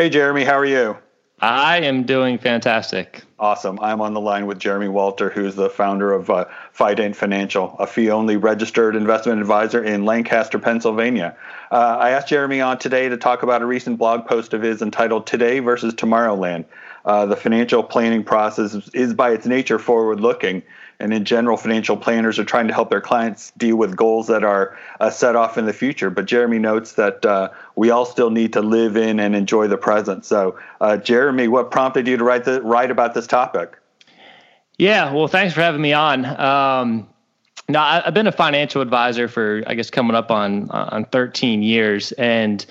Hey, Jeremy, how are you? I am doing fantastic. Awesome. I'm on the line with Jeremy Walter, who's the founder of uh, Fident Financial, a fee only registered investment advisor in Lancaster, Pennsylvania. Uh, I asked Jeremy on today to talk about a recent blog post of his entitled Today versus Tomorrowland. Uh, the financial planning process is, by its nature forward looking. And in general, financial planners are trying to help their clients deal with goals that are uh, set off in the future. But Jeremy notes that uh, we all still need to live in and enjoy the present. So, uh, Jeremy, what prompted you to write the, write about this topic? Yeah, well, thanks for having me on. Um, now, I've been a financial advisor for, I guess, coming up on on 13 years, and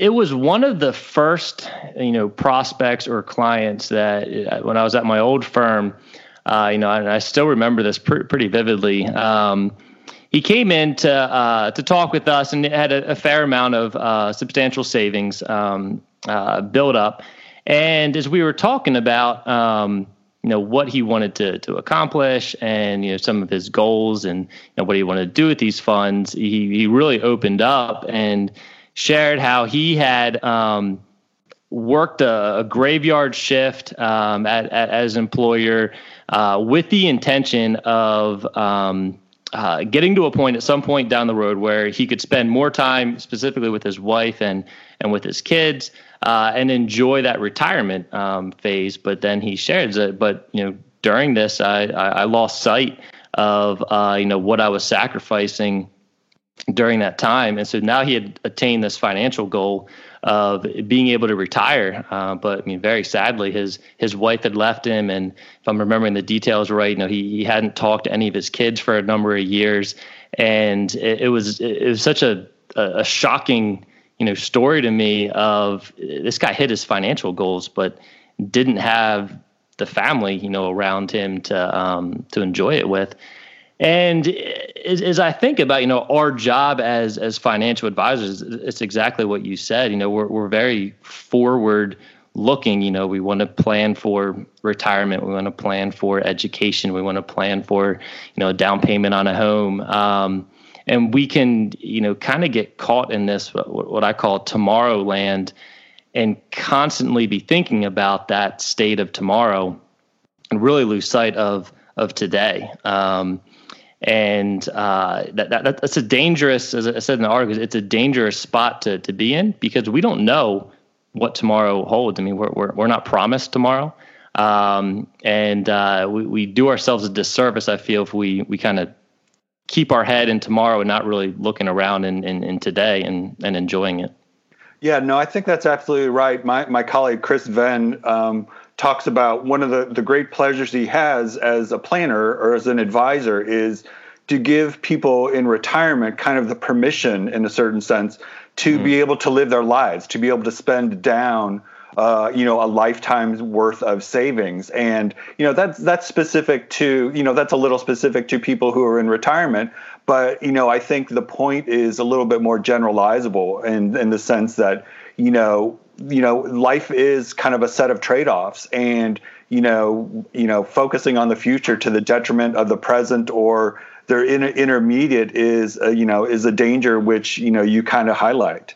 it was one of the first, you know, prospects or clients that uh, when I was at my old firm, uh, you know, and I still remember this pr- pretty vividly. Um, he came in to uh, to talk with us and had a, a fair amount of uh, substantial savings um, uh, build up. And as we were talking about, um, you know, what he wanted to to accomplish and you know some of his goals and you know, what he wanted to do with these funds, he he really opened up and shared how he had um, worked a, a, graveyard shift um, at, at, employer uh, with the intention of um, uh, getting to a point at some point down the road where he could spend more time specifically with his wife and and with his kids uh, and enjoy that retirement um, phase. But then he shares it. But you know, during this, I I, I lost sight of uh, you know what I was sacrificing during that time. And so now he had attained this financial goal of being able to retire. Uh, but I mean, very sadly, his his wife had left him, and if I'm remembering the details right, you know, he, he hadn't talked to any of his kids for a number of years, and it, it was it was such a a, shocking you know story to me of this guy hit his financial goals, but didn't have the family you know around him to um, to enjoy it with. And as, as, I think about, you know, our job as as financial advisors, it's exactly what you said. You know, we're we're very forward looking. You know, we want to plan for retirement, we want to plan for education, we want to plan for, you know, a down payment on a home. Um, and we can, you know, kind of get caught in this what I call tomorrow land, and constantly be thinking about that state of tomorrow, and really lose sight of of today. Um, and uh, that, that, that's a dangerous, as I said in the article, it's a dangerous spot to to be in because we don't know what tomorrow holds. I mean, we're we're, we're not promised tomorrow, um, and uh, we we do ourselves a disservice. I feel if we we kind of keep our head in tomorrow and not really looking around in, in, in today and and enjoying it. Yeah, no, I think that's absolutely right. My my colleague Kris Venne um, talks about one of the, the great pleasures he has as a planner or as an advisor is to give people in retirement kind of the permission in a certain sense to mm-hmm. be able to live their lives, to be able to spend down uh, you know a lifetime's worth of savings and you know that's that's specific to you know that's a little specific to people who are in retirement but you know i think the point is a little bit more generalizable in in the sense that you know you know life is kind of a set of trade-offs and you know you know focusing on the future to the detriment of the present or their inter- intermediate is a, you know is a danger which you know you kind of highlight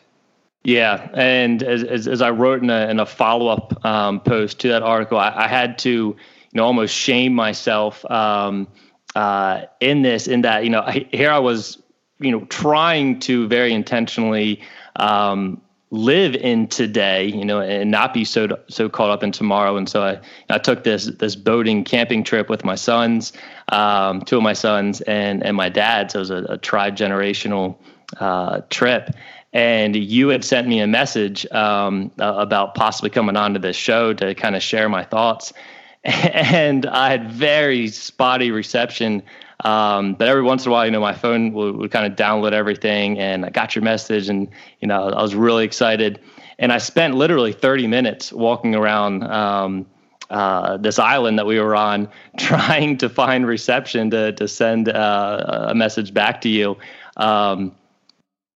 yeah and as, as, as i wrote in a, in a follow-up um, post to that article I, I, had to you know almost shame myself um, uh, in this in that you know here i was you know trying to very intentionally um, live in today, you know, and not be so so caught up in tomorrow. And so I I took this this boating camping trip with my sons, um, two of my sons, and and my dad. So it was a, a tri generational uh, trip. And you had sent me a message um, about possibly coming onto this show to kind of share my thoughts. And I had very spotty reception um, but every once in a while, you know, my phone would, would kind of download everything, and I got your message, and you know, I was really excited. And I spent literally 30 minutes walking around um, uh, this island that we were on, trying to find reception to to send uh, a message back to you. Um,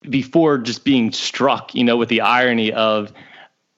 before just being struck, you know, with the irony of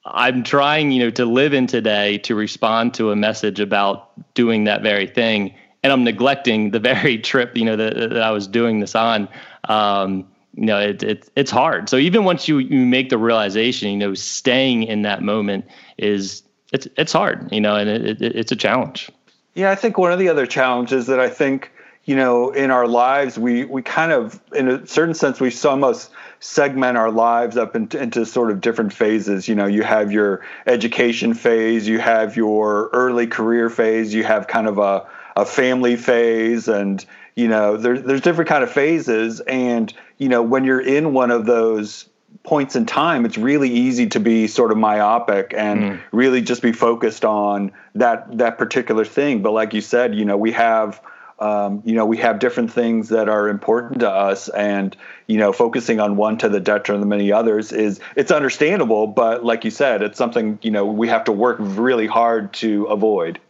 I'm trying, you know, to live in today to respond to a message about doing that very thing and I'm neglecting the very trip, you know, that, that I was doing this on. Um, you know, it, it, it's hard. So even once you, you make the realization, you know, staying in that moment is, it's, it's hard, you know, and it, it, it's a challenge. Yeah. I think one of the other challenges that I think, you know, in our lives, we, we kind of, in a certain sense, we almost segment our lives up into, into sort of different phases. You know, you have your education phase, you have your early career phase, you have kind of a, a family phase and you know there's there's different kind of phases and you know when you're in one of those points in time it's really easy to be sort of myopic and mm. really just be focused on that that particular thing but like you said you know we have um, you know we have different things that are important to us and you know focusing on one to the detriment of many others is it's understandable but like you said it's something you know we have to work really hard to avoid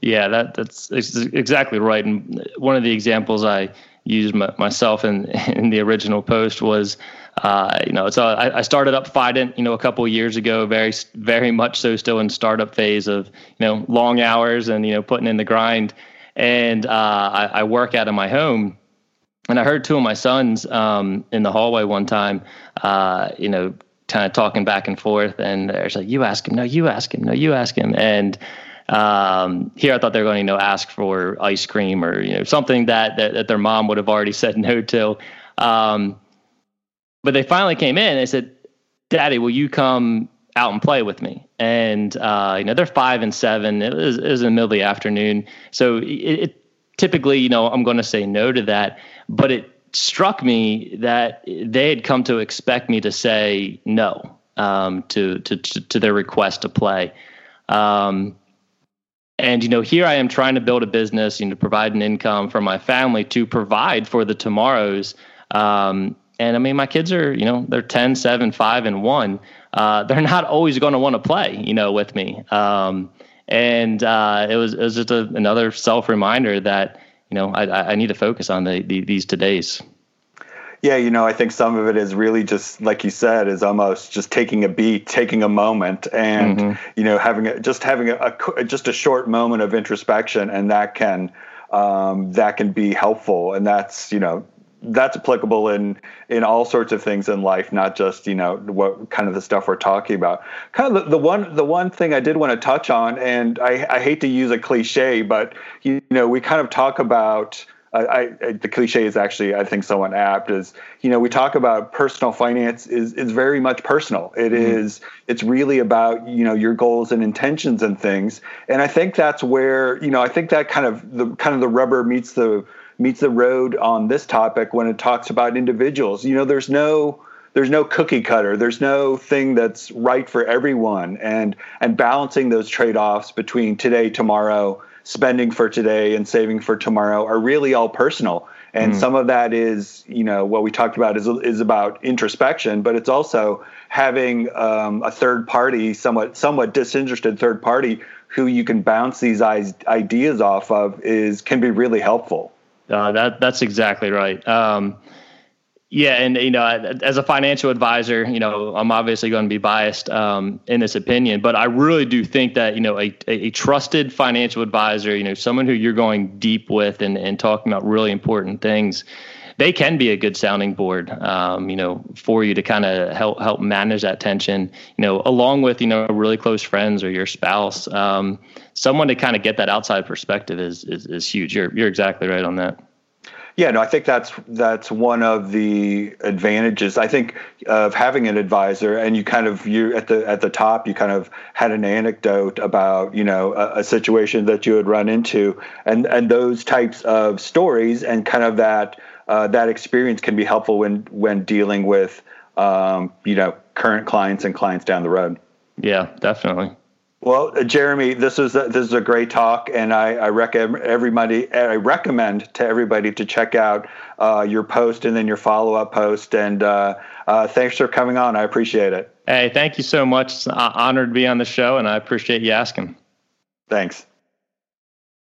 yeah, that that's exactly right. And one of the examples I used myself in in the original post was, uh, you know, so I, I, started up Fident, you know, a couple years ago, very very much so still in startup phase of you know long hours and you know putting in the grind, and uh, I, I, work out of my home. And I heard two of my sons um, in the hallway one time, uh, you know, kind of talking back and forth, and they're like, "You ask him, no, you ask him, no, you ask him," and um, here, I thought they were going to you know ask for ice cream or you know something that that, that their mom would have already said no to. Um, but they finally came in. and They said, "Daddy, will you come out and play with me?" And uh, you know they're five and seven. It was, it was in the middle of the afternoon, so it, it typically you know I'm going to say no to that. But it struck me that they had come to expect me to say no um, to, to to their request to play. Um, and you know here i am trying to build a business you know provide an income for my family to provide for the tomorrows um, and i mean my kids are you know they're 10 7 5 and 1 uh, they're not always going to want to play you know with me. Um, and uh, it was it was just a, another self reminder that you know I, I need to focus on the, the these todays yeah, you know, I think some of it is really just like you said, is almost just taking a beat, taking a moment, and mm-hmm. you know, having a, just having a, a, just a short moment of introspection, and that can um, that can be helpful, and that's you know that's applicable in in all sorts of things in life, not just you know what kind of the stuff we're talking about. Kind of the, the one the one thing I did want to touch on, and I, I hate to use a cliche, but you know, we kind of talk about I, I, the cliche is actually I think somewhat apt is you know we talk about personal finance is is very much personal. It mm-hmm. is it's really about you know your goals and intentions and things. And I think that's where you know I think that kind of the kind of the rubber meets the meets the road on this topic when it talks about individuals. You know there's no there's no cookie cutter. There's no thing that's right for everyone and and balancing those trade-offs between today, tomorrow spending for today and saving for tomorrow are really all personal. And mm. some of that is, you know, what we talked about is is about introspection, but it's also having um, a third party, somewhat somewhat disinterested third party, who you can bounce these ideas off of, is can be really helpful. Uh, that that's exactly right. Um, yeah, and you know, as a financial advisor, you know, I'm obviously going to be biased um, in this opinion, but I really do think that you know, a, a trusted financial advisor, you know, someone who you're going deep with and, and talking about really important things, they can be a good sounding board, um, you know, for you to kind of help help manage that tension, you know, along with you know really close friends or your spouse. Um, someone to kind of get that outside perspective is, is is huge. You're you're exactly right on that. Yeah, no, I think that's that's one of the advantages. I think of having an advisor, and you kind of you at the at the top, you kind of had an anecdote about you know a, a situation that you had run into, and and those types of stories, and kind of that uh, that experience can be helpful when when dealing with um, you know current clients and clients down the road. Yeah, definitely. Well, uh, Jeremy, this is a, this is a great talk, and I, I recommend everybody. I recommend to everybody to check out uh, your post and then your follow up post. And uh, uh, thanks for coming on. I appreciate it. Hey, thank you so much. It's an honor to be on the show, and I appreciate you asking. Thanks.